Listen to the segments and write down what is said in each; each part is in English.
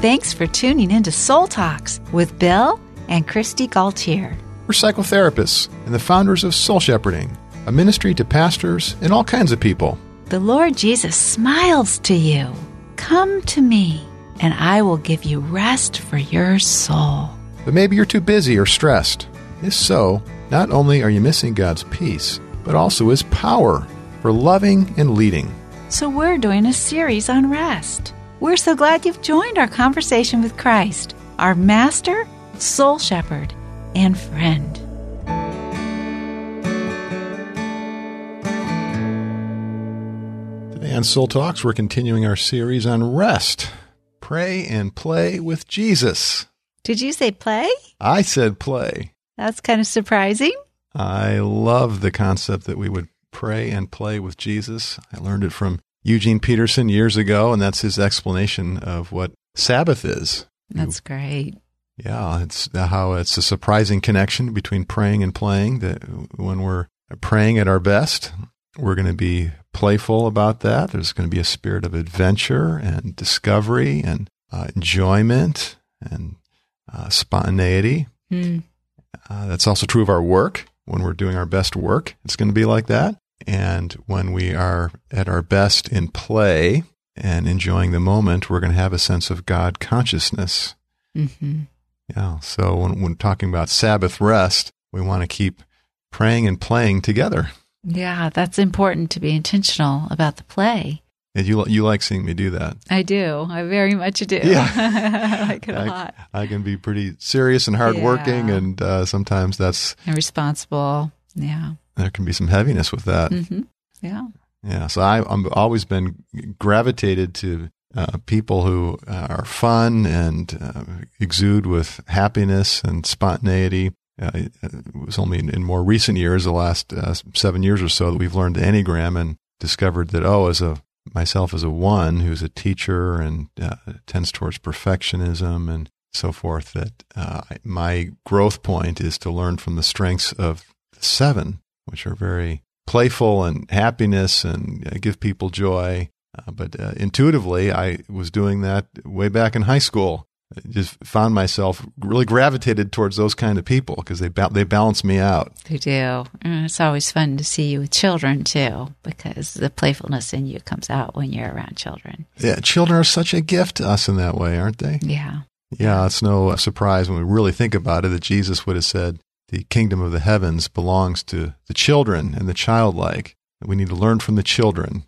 Thanks for tuning in to Soul Talks with Bill and Kristi Gaultiere. We're psychotherapists and the founders of Soul Shepherding, a ministry to pastors and all kinds of people. The Lord Jesus smiles to you. Come to me, and I will give you rest for your soul. But maybe you're too busy or stressed. If so, not only are you missing God's peace, but also His power for loving and leading. So, we're doing a series on rest. We're so glad you've joined our conversation with Christ, our Master, Soul Shepherd, and friend. Today on Soul Talks, we're continuing our series on rest. Pray and play with Jesus. Did you say play? I said play. That's kind of surprising. I love the concept that we would pray and play with Jesus. I learned it from Eugene Peterson years ago, and that's his explanation of what Sabbath is. That's great. Yeah, it's how it's a surprising connection between praying and playing. That when we're praying at our best, we're going to be playful about that. There's going to be a spirit of adventure and discovery and uh, enjoyment and uh, spontaneity. Mm. Uh, that's also true of our work. When we're doing our best work, it's going to be like that. And when we are at our best in play and enjoying the moment, we're going to have a sense of God consciousness. Mm-hmm. Yeah. So when, when talking about Sabbath rest, we want to keep praying and playing together. Yeah, that's important to be intentional about the play. And you you like seeing me do that? I do. I very much do. Yeah. I like it a I, lot. I can be pretty serious and hardworking, Yeah. and uh, sometimes that's And responsible. Yeah. There can be some heaviness with that. hmm Yeah. Yeah, so I, I'm always been gravitated to uh, people who uh, are fun and uh, exude with happiness and spontaneity. Uh, it was only in, in more recent years, the last uh, seven years or so, that we've learned the Enneagram and discovered that oh, as a myself as a one who's a teacher and uh, tends towards perfectionism and so forth, that uh, my growth point is to learn from the strengths of the seven, which are very playful and happiness and uh, give people joy. Uh, but uh, intuitively, I was doing that way back in high school. I just found myself really gravitated towards those kind of people because they ba- they balance me out. They do. And it's always fun to see you with children too, because the playfulness in you comes out when you're around children. Yeah, children are such a gift to us in that way, aren't they? Yeah. Yeah, it's no surprise when we really think about it that Jesus would have said, "The kingdom of the heavens belongs to the children and the childlike." We need to learn from the children.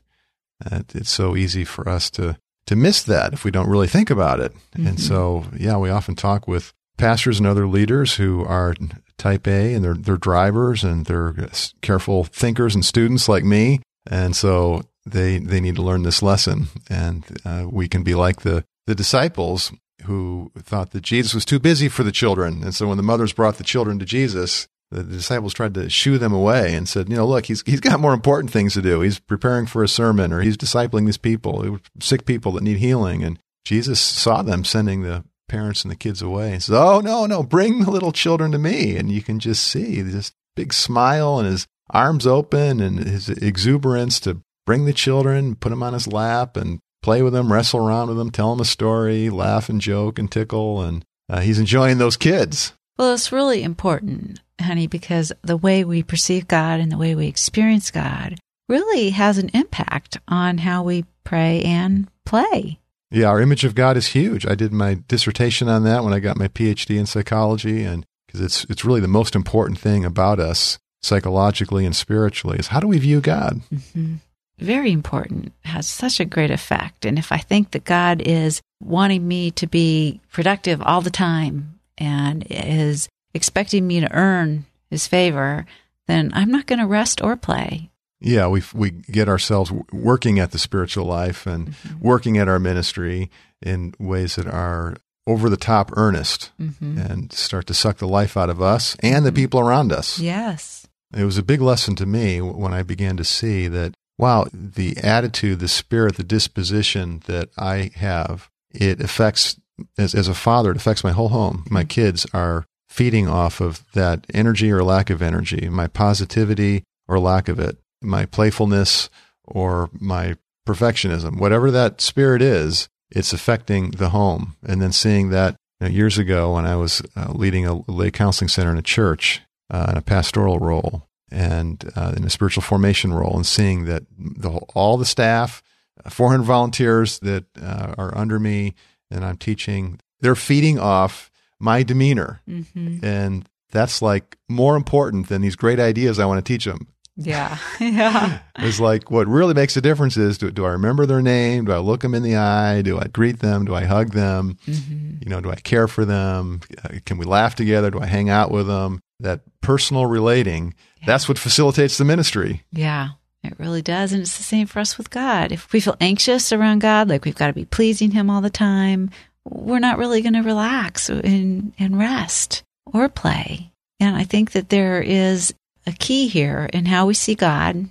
It's so easy for us to to miss that if we don't really think about it. And so, yeah, we often talk with pastors and other leaders who are type A and they're they're drivers and they're careful thinkers and students like me. And so they they need to learn this lesson. And uh, we can be like the the disciples who thought that Jesus was too busy for the children. And so when the mothers brought the children to Jesus, the disciples tried to shoo them away and said, you know, look, he's, he's got more important things to do. He's preparing for a sermon or he's discipling these people, sick people that need healing. And Jesus saw them sending the parents and the kids away. and said, oh, no, no, bring the little children to me. And you can just see this big smile and his arms open and his exuberance to bring the children, put them on his lap and play with them, wrestle around with them, tell them a story, laugh and joke and tickle. And uh, he's enjoying those kids. Well, it's really important, honey, because the way we perceive God and the way we experience God really has an impact on how we pray and play. Yeah, our image of God is huge. I did my dissertation on that when I got my PhD in psychology, and because it's it's really the most important thing about us psychologically and spiritually is how do we view God? hmm Very important, has such a great effect. And if I think that God is wanting me to be productive all the time and is expecting me to earn his favor, then I'm not going to rest or play. Yeah, we we get ourselves working at the spiritual life and working at our ministry in ways that are over the top earnest hmm and start to suck the life out of us and the people around us. Yes. It was a big lesson to me when I began to see that, wow, the attitude, the spirit, the disposition that I have, it affects, as, as a father, it affects my whole home. My kids are feeding off of that energy or lack of energy, my positivity or lack of it, my playfulness or my perfectionism, whatever that spirit is, it's affecting the home. And then seeing that you know, years ago when I was uh, leading a lay counseling center in a church uh, in a pastoral role and uh, in a spiritual formation role, and seeing that the, all the staff, uh, 400 volunteers that uh, are under me, and I'm teaching, they're feeding off my demeanor. Mm-hmm. And that's like more important than these great ideas I want to teach them. Yeah. Yeah. it's like what really makes a difference is do, do I remember their name? Do I look them in the eye? Do I greet them? Do I hug them? Mm-hmm. You know, do I care for them? Uh, can we laugh together? Do I hang out with them? That personal relating, yeah. that's what facilitates the ministry. Yeah. It really does. And it's the same for us with God. If we feel anxious around God, like we've got to be pleasing Him all the time, we're not really going to relax and, and rest or play. And I think that there is a key here in how we see God.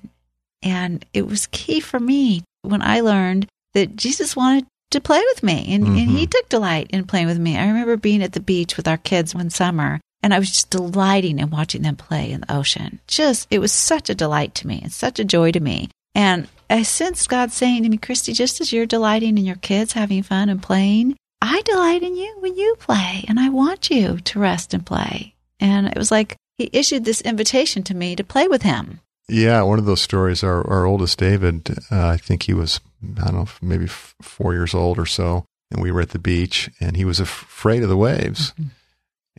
And it was key for me when I learned that Jesus wanted to play with me and, mm-hmm. and he took delight in playing with me. I remember being at the beach with our kids one summer and I was just delighting in watching them play in the ocean. Just, it was such a delight to me and such a joy to me. And I sensed God saying to me, Kristi, just as you're delighting in your kids having fun and playing, I delight in you when you play and I want you to rest and play. And it was like he issued this invitation to me to play with him. Yeah, one of those stories. Our our oldest David, uh, I think he was I don't know maybe f- four years old or so, and we were at the beach, and he was afraid of the waves. Mm-hmm.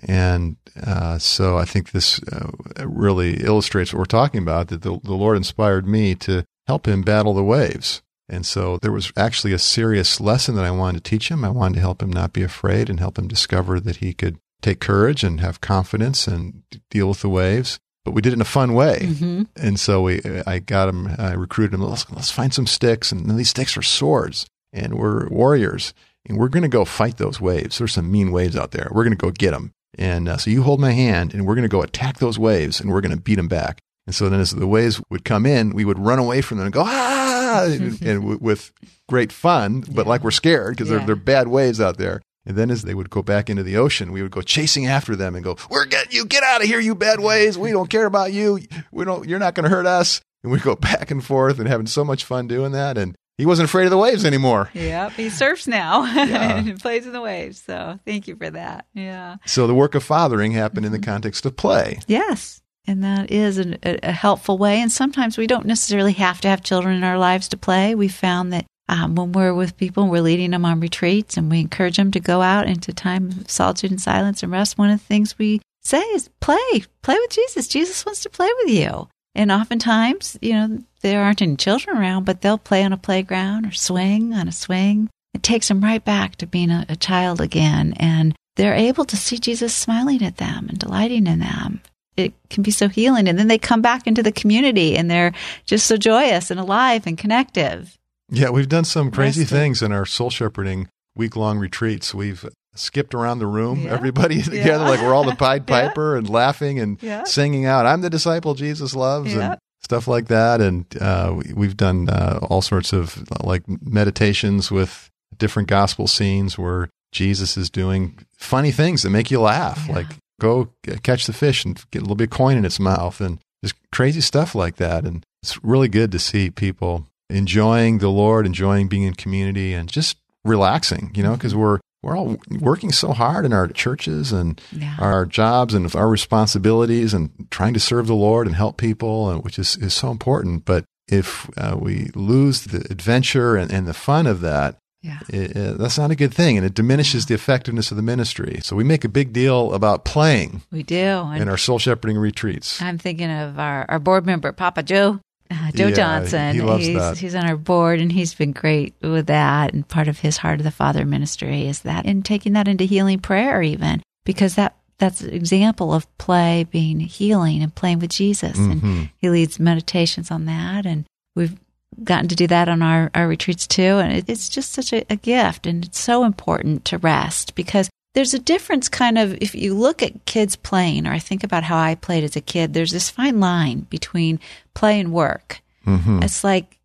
And uh, so I think this uh, really illustrates what we're talking about. That the, the Lord inspired me to help him battle the waves. And so there was actually a serious lesson that I wanted to teach him. I wanted to help him not be afraid and help him discover that he could take courage and have confidence and deal with the waves. But we did it in a fun way, mm-hmm. and so we, I got him, I recruited him. Let's, let's find some sticks, and these sticks are swords, and we're warriors, and we're going to go fight those waves. There's some mean waves out there. We're going to go get them, and uh, so you hold my hand, and we're going to go attack those waves, and we're going to beat them back. And so then, as the waves would come in, we would run away from them and go ah, and, and w- with great fun, but yeah. like we're scared because yeah. they're they're bad waves out there. And then as they would go back into the ocean, we would go chasing after them and go, "We're getting you! Get out of here, you bad waves! We don't care about you. We don't. You're not going to hurt us." And we go back and forth and having so much fun doing that. And he wasn't afraid of the waves anymore. Yep, he surfs now yeah. and plays in the waves. So thank you for that. Yeah. So the work of fathering happened in the context of play. Yes. And that is a, a helpful way. And sometimes we don't necessarily have to have children in our lives to play. We found that um, when we're with people, we're leading them on retreats and we encourage them to go out into time of solitude and silence and rest. One of the things we say is play, play with Jesus. Jesus wants to play with you. And oftentimes, you know, there aren't any children around, but they'll play on a playground or swing on a swing. It takes them right back to being a, a child again. And they're able to see Jesus smiling at them and delighting in them. It can be so healing. And then they come back into the community and they're just so joyous and alive and connective. Yeah, we've done some crazy Rested. things in our soul shepherding week long retreats. We've skipped around the room, yeah. everybody yeah. together, like we're all the Pied Piper yeah. and laughing and singing out, I'm the disciple Jesus loves and stuff like that. And uh, we, have done uh, all sorts of like meditations with different gospel scenes where Jesus is doing funny things that make you laugh, like go catch the fish and get a little bit of coin in its mouth and just crazy stuff like that. And it's really good to see people enjoying the Lord, enjoying being in community, and just relaxing, you know, because mm-hmm. we're we're all working so hard in our churches and yeah. our jobs and our responsibilities and trying to serve the Lord and help people, and which is, is so important. But if uh, we lose the adventure and, and the fun of that, yeah. It, it, that's not a good thing, and it diminishes the effectiveness of the ministry. So we make a big deal about playing. We do in our soul shepherding retreats. I'm thinking of our, our board member, Papa Joe uh, Joe yeah, Johnson. He loves he's, that. he's on our board and he's been great with that. And part of his Heart of the Father ministry is that and taking that into healing prayer even because that that's an example of play being healing and playing with Jesus. Mm-hmm. And he leads meditations on that. And we've gotten to do that on our, our retreats too. And it, it's just such a, a gift. And it's so important to rest because there's a difference kind of if you look at kids playing or i think about how i played as a kid there's this fine line between play and work mm-hmm. it's like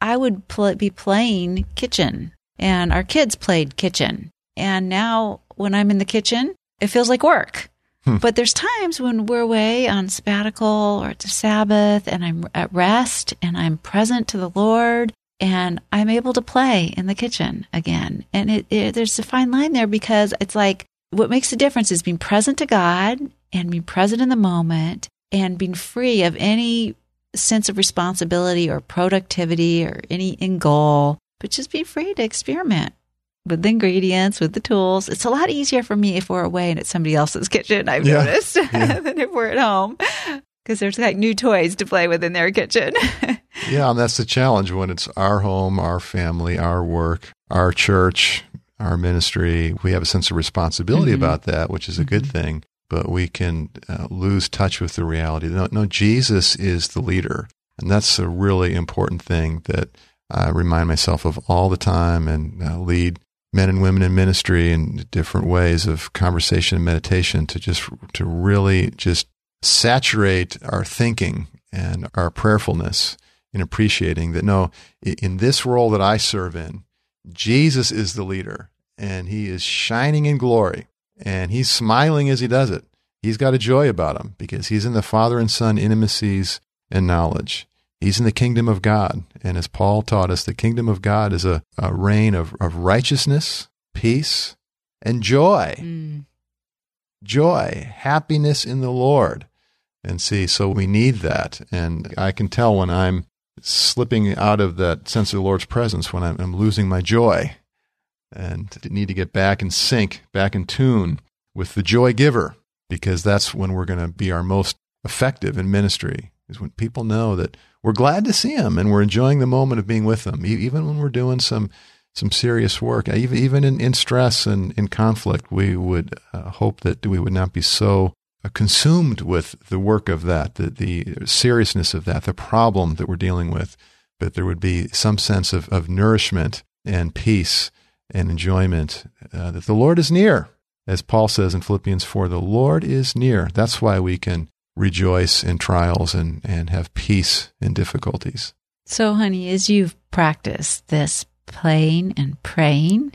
i would pl- be playing kitchen and our kids played kitchen and now when i'm in the kitchen it feels like work hmm. but there's times when we're away on sabbatical or it's a sabbath and i'm at rest and i'm present to the lord and I'm able to play in the kitchen again. And it, it, there's a fine line there because it's like what makes the difference is being present to God and being present in the moment and being free of any sense of responsibility or productivity or any end goal, but just be free to experiment with the ingredients, with the tools. It's a lot easier for me if we're away and it's somebody else's kitchen, I've yeah. noticed, yeah. than if we're at home because there's like new toys to play with in their kitchen. yeah, and that's the challenge when it's our home, our family, our work, our church, our ministry. We have a sense of responsibility mm-hmm. about that, which is a good mm-hmm. thing. But we can uh, lose touch with the reality. No, no, Jesus is the leader. And that's a really important thing that I remind myself of all the time and uh, lead men and women in ministry in different ways of conversation and meditation to just to really just saturate our thinking and our prayerfulness in appreciating that no, in this role that I serve in, Jesus is the leader and he is shining in glory and he's smiling as he does it. He's got a joy about him because he's in the Father and Son intimacies and knowledge. He's in the kingdom of God. And as Paul taught us, the kingdom of God is a, a reign of, of righteousness, peace, and joy. Mm. Joy, happiness in the Lord. And see, so we need that. And I can tell when I'm slipping out of that sense of the Lord's presence, when I'm, I'm losing my joy and need to get back in sync, back in tune with the joy giver, because that's when we're going to be our most effective in ministry, is when people know that we're glad to see them and we're enjoying the moment of being with them, even when we're doing some some serious work. Even in, in stress and in conflict, we would uh, hope that we would not be so consumed with the work of that, the, the seriousness of that, the problem that we're dealing with, but there would be some sense of, of nourishment and peace and enjoyment uh, that the Lord is near. As Paul says in Philippians 4, the Lord is near. That's why we can rejoice in trials and, and have peace in difficulties. So, honey, as you've practiced this playing and praying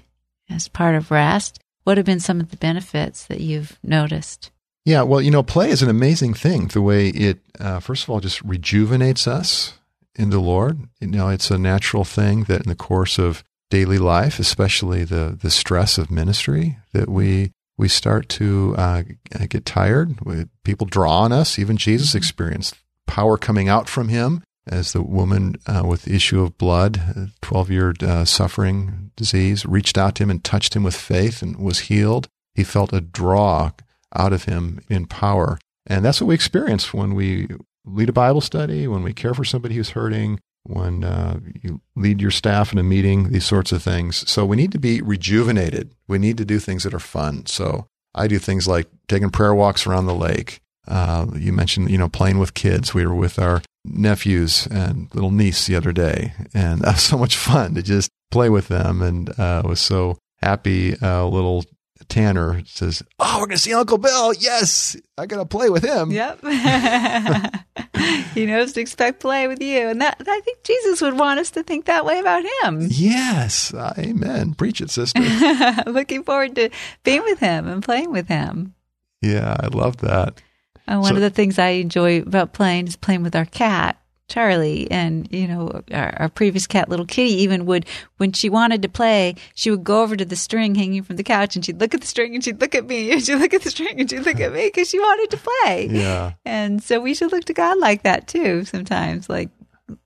as part of rest, what have been some of the benefits that you've noticed? Yeah, well, you know, play is an amazing thing. The way it, uh, first of all, just rejuvenates us in the Lord. You know, it's a natural thing that in the course of daily life, especially the the stress of ministry, that we we start to uh, get tired. We, people draw on us. Even Jesus mm-hmm. experienced power coming out from him as the woman uh, with the issue of blood, 12 year uh, suffering disease, reached out to him and touched him with faith and was healed. He felt a draw out of him in power. And that's what we experience when we lead a Bible study, when we care for somebody who's hurting, when uh, you lead your staff in a meeting, these sorts of things. So we need to be rejuvenated. We need to do things that are fun. So I do things like taking prayer walks around the lake. Uh, you mentioned, you know, playing with kids. We were with our nephews and little niece the other day, and that was so much fun to just play with them. And uh, was so happy. Uh, little Tanner says, "Oh, we're going to see Uncle Bill. Yes, I got to play with him." Yep. he knows to expect play with you, and that I think Jesus would want us to think that way about him. Yes, Amen. Preach it, sister. Looking forward to being with him and playing with him. Yeah, I love that. Uh, one so, of the things I enjoy about playing is playing with our cat. Charlie and you know our, our, previous cat little kitty even would when she wanted to play she would go over to the string hanging from the couch and she'd look at the string and she'd look at me and she'd look at the string and she'd look at me because she wanted to play. Yeah. And so we should look to god like that too sometimes like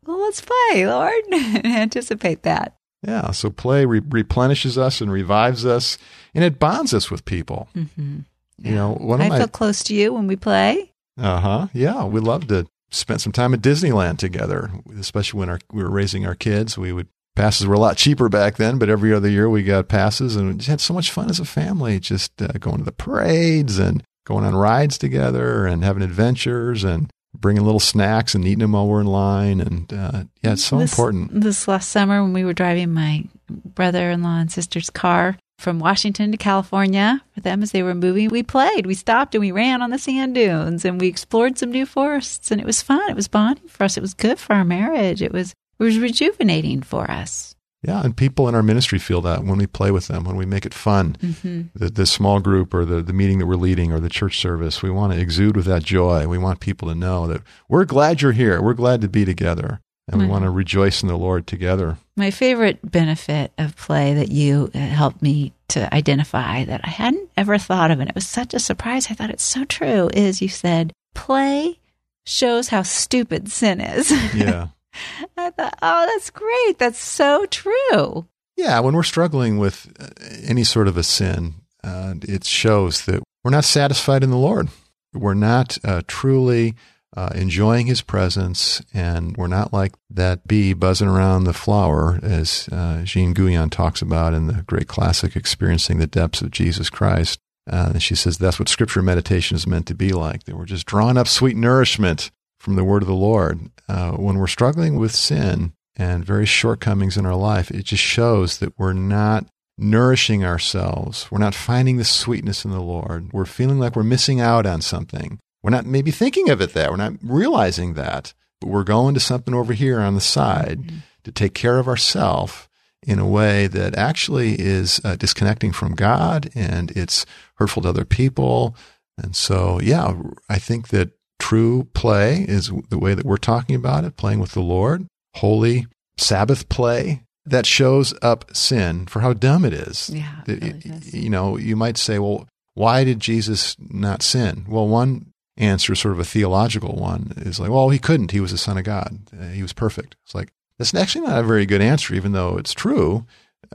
well let's play lord and anticipate that. Yeah so play re- replenishes us and revives us and it bonds us with people. Mm-hmm. you know one of I feel close to you when we play. Uh-huh. Yeah we love to spent some time at Disneyland together, especially when our, we were raising our kids. We would passes were a lot cheaper back then, but every other year we got passes and we just had so much fun as a family, just uh, going to the parades and going on rides together and having adventures and bringing little snacks and eating them while we're in line. And uh, yeah, it's so this, important. This last summer when we were driving my brother-in-law and sister's car, from Washington to California for them as they were moving. We played, we stopped, and we ran on the sand dunes, and we explored some new forests, and it was fun. It was bonding for us. It was good for our marriage. It was it was rejuvenating for us. Yeah, and people in our ministry feel that when we play with them, when we make it fun, mm-hmm. the, the small group or the, the meeting that we're leading or the church service, we want to exude with that joy. We want people to know that we're glad you're here. We're glad to be together. And we want to rejoice in the Lord together. My favorite benefit of play that you uh, helped me to identify that I hadn't ever thought of, and it was such a surprise. I thought it's so true. Is you said play shows how stupid sin is. Yeah. I thought, oh, that's great. That's so true. Yeah, when we're struggling with uh, any sort of a sin, uh, it shows that we're not satisfied in the Lord. We're not uh, truly uh, enjoying his presence, and we're not like that bee buzzing around the flower, as uh, Jean Guyon talks about in the great classic Experiencing the Depths of Jesus Christ. Uh, and she says that's what scripture meditation is meant to be like, that we're just drawing up sweet nourishment from the word of the Lord. Uh, when we're struggling with sin and various shortcomings in our life, it just shows that we're not nourishing ourselves. We're not finding the sweetness in the Lord. We're feeling like we're missing out on something. We're not maybe thinking of it that. We're not realizing that, but we're going to something over here on the side mm-hmm. to take care of ourselves in a way that actually is uh, disconnecting from God and it's hurtful to other people. And so, yeah, I think that true play is the way that we're talking about it, playing with the Lord, holy Sabbath play that shows up sin for how dumb it is. Yeah. It, really you know, you might say, well, why did Jesus not sin? Well, one answer, sort of a theological one, is like, well, he couldn't. He was the Son of God. Uh, he was perfect. It's like, that's actually not a very good answer, even though it's true.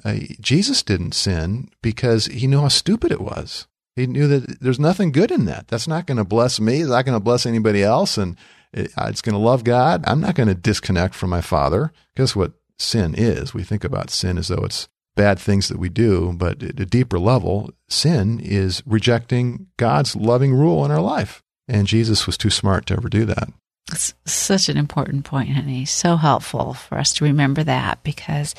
Uh, Jesus didn't sin because he knew how stupid it was. He knew that there's nothing good in that. That's not going to bless me. It's not going to bless anybody else. And it, uh, it's going to love God. I'm not going to disconnect from my Father. Guess what sin is? We think about sin as though it's bad things that we do, but at a deeper level, sin is rejecting God's loving rule in our life. And Jesus was too smart to ever do that. It's such an important point, honey. So helpful for us to remember that because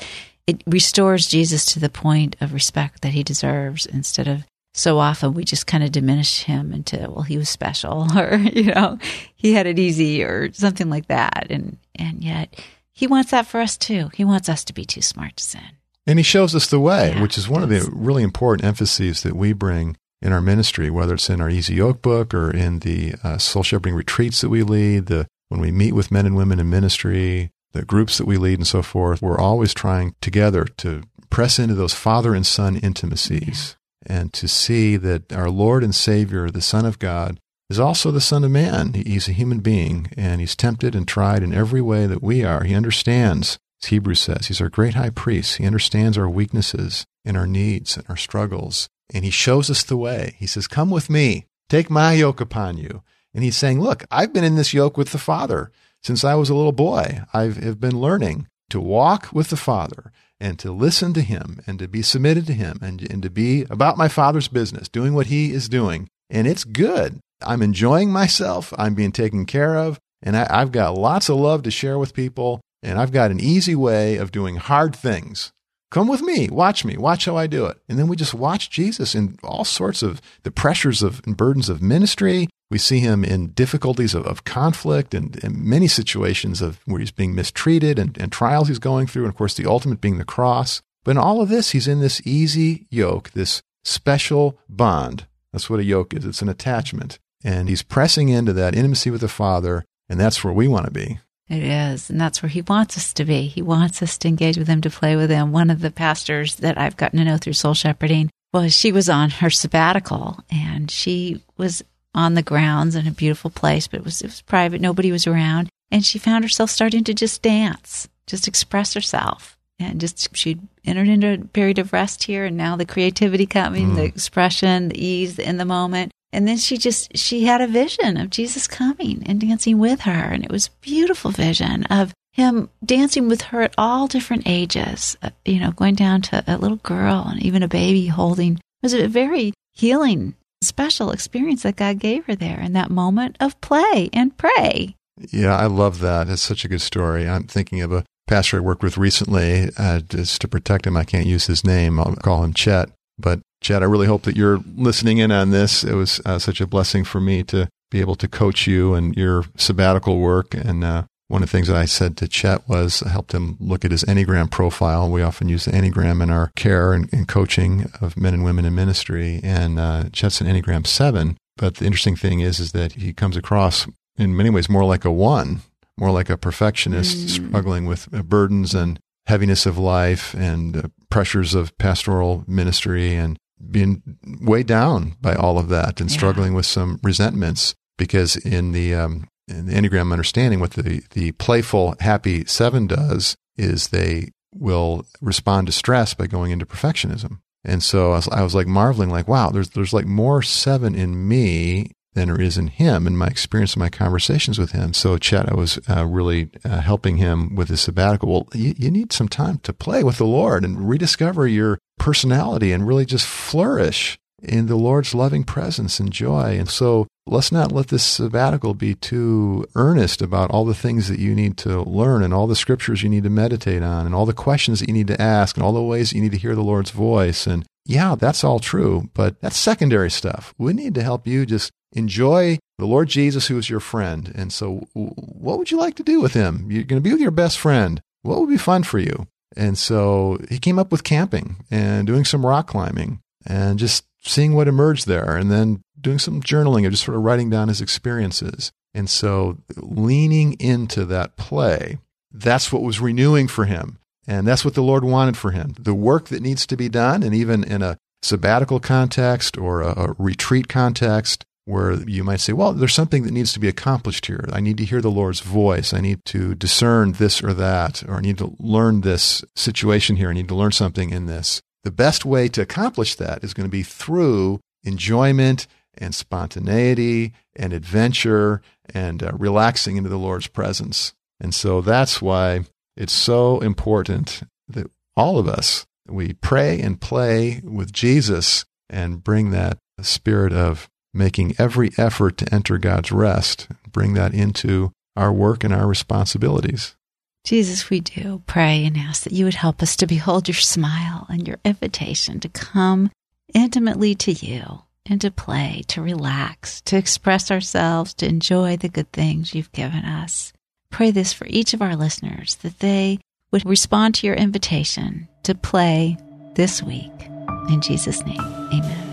it restores Jesus to the point of respect that he deserves instead of so often we just kind of diminish him into, well, he was special or, you know, he had it easy or something like that. And, and yet he wants that for us too. He wants us to be too smart to sin. And he shows us the way, yeah, which is one of the really important emphases that we bring in our ministry, whether it's in our Easy Yoke book or in the uh, soul shepherding retreats that we lead, the when we meet with men and women in ministry, the groups that we lead, and so forth. We're always trying together to press into those father and son intimacies yeah. and to see that our Lord and Savior, the Son of God, is also the Son of Man. He's a human being and he's tempted and tried in every way that we are. He understands, as Hebrews says, he's our great high priest. He understands our weaknesses and our needs and our struggles and he shows us the way. He says, Come with me, take my yoke upon you. And he's saying, Look, I've been in this yoke with the Father since I was a little boy. I have been learning to walk with the Father and to listen to him and to be submitted to him and, and to be about my Father's business, doing what he is doing. And it's good. I'm enjoying myself. I'm being taken care of. And I, I've got lots of love to share with people. And I've got an easy way of doing hard things Come with me, watch me, watch how I do it. And then we just watch Jesus in all sorts of the pressures of and burdens of ministry. We see him in difficulties of, of conflict and, and, many situations of where he's being mistreated and, and trials he's going through. And of course, the ultimate being the cross. But in all of this, he's in this easy yoke, this special bond. That's what a yoke is. It's an attachment. And he's pressing into that intimacy with the Father. And that's where we want to be. It is. And that's where he wants us to be. He wants us to engage with him, to play with him. One of the pastors that I've gotten to know through soul shepherding well, she was on her sabbatical and she was on the grounds in a beautiful place, but it was, it was private. Nobody was around. And she found herself starting to just dance, just express herself. And just she'd entered into a period of rest here. And now the creativity coming, mm. the expression, the ease in the moment. And then she just she had a vision of Jesus coming and dancing with her and it was a beautiful vision of him dancing with her at all different ages, uh, you know, going down to a little girl and even a baby holding. It was a very healing, special experience that God gave her there in that moment of play and pray. Yeah, I love that. It's such a good story. I'm thinking of a pastor I worked with recently. Uh, just to protect him, I can't use his name. I'll call him Chet. But Chad, I really hope that you're listening in on this. It was uh, such a blessing for me to be able to coach you and your sabbatical work. And uh, one of the things that I said to Chet was I helped him look at his Enneagram profile. We often use the Enneagram in our care and, and coaching of men and women in ministry. And uh, Chet's an Enneagram 7. But the interesting thing is, is that he comes across in many ways more like a one, more like a perfectionist, Mm. struggling with uh, burdens and heaviness of life and uh, pressures of pastoral ministry and being weighed down by all of that and Yeah. struggling with some resentments because in the um, in the Enneagram understanding, what the the playful happy seven does is they will respond to stress by going into perfectionism. And so I was, I was like marveling, like, wow, there's there's like more seven in me than there is in him, in my experience in my conversations with him. So Chet, I was uh, really uh, helping him with his sabbatical. Well, you, you need some time to play with the Lord and rediscover your personality and really just flourish in the Lord's loving presence and joy. And so let's not let this sabbatical be too earnest about all the things that you need to learn and all the scriptures you need to meditate on and all the questions that you need to ask and all the ways that you need to hear the Lord's voice. And yeah, that's all true, but that's secondary stuff. We need to help you just enjoy the Lord Jesus, who is your friend. And so, what would you like to do with him? You're going to be with your best friend. What would be fun for you? And so he came up with camping and doing some rock climbing and just seeing what emerged there and then doing some journaling or just sort of writing down his experiences. And so leaning into that play, that's what was renewing for him. And that's what the Lord wanted for him. The work that needs to be done, and even in a sabbatical context or a, a retreat context, where you might say, well, there's something that needs to be accomplished here. I need to hear the Lord's voice. I need to discern this or that, or I need to learn this situation here. I need to learn something in this. The best way to accomplish that is going to be through enjoyment and spontaneity and adventure and uh, relaxing into the Lord's presence. And so that's why it's so important that all of us, we pray and play with Jesus and bring that spirit of making every effort to enter God's rest, bring that into our work and our responsibilities. Jesus, we do pray and ask that you would help us to behold your smile and your invitation to come intimately to you and to play, to relax, to express ourselves, to enjoy the good things you've given us. Pray this for each of our listeners that they would respond to your invitation to play this week. In Jesus' name, amen.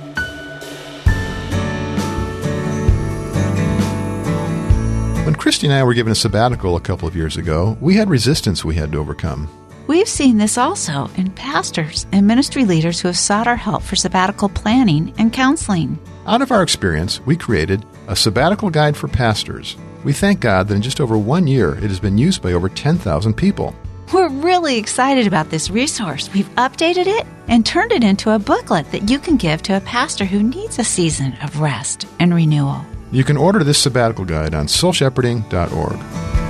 When Kristi and I were given a sabbatical a couple of years ago, we had resistance we had to overcome. We've seen this also in pastors and ministry leaders who have sought our help for sabbatical planning and counseling. Out of our experience, we created a sabbatical guide for pastors. We thank God that in just over one year, it has been used by over 10,000 people. We're really excited about this resource. We've updated it and turned it into a booklet that you can give to a pastor who needs a season of rest and renewal. You can order this sabbatical guide on soulshepherding.org.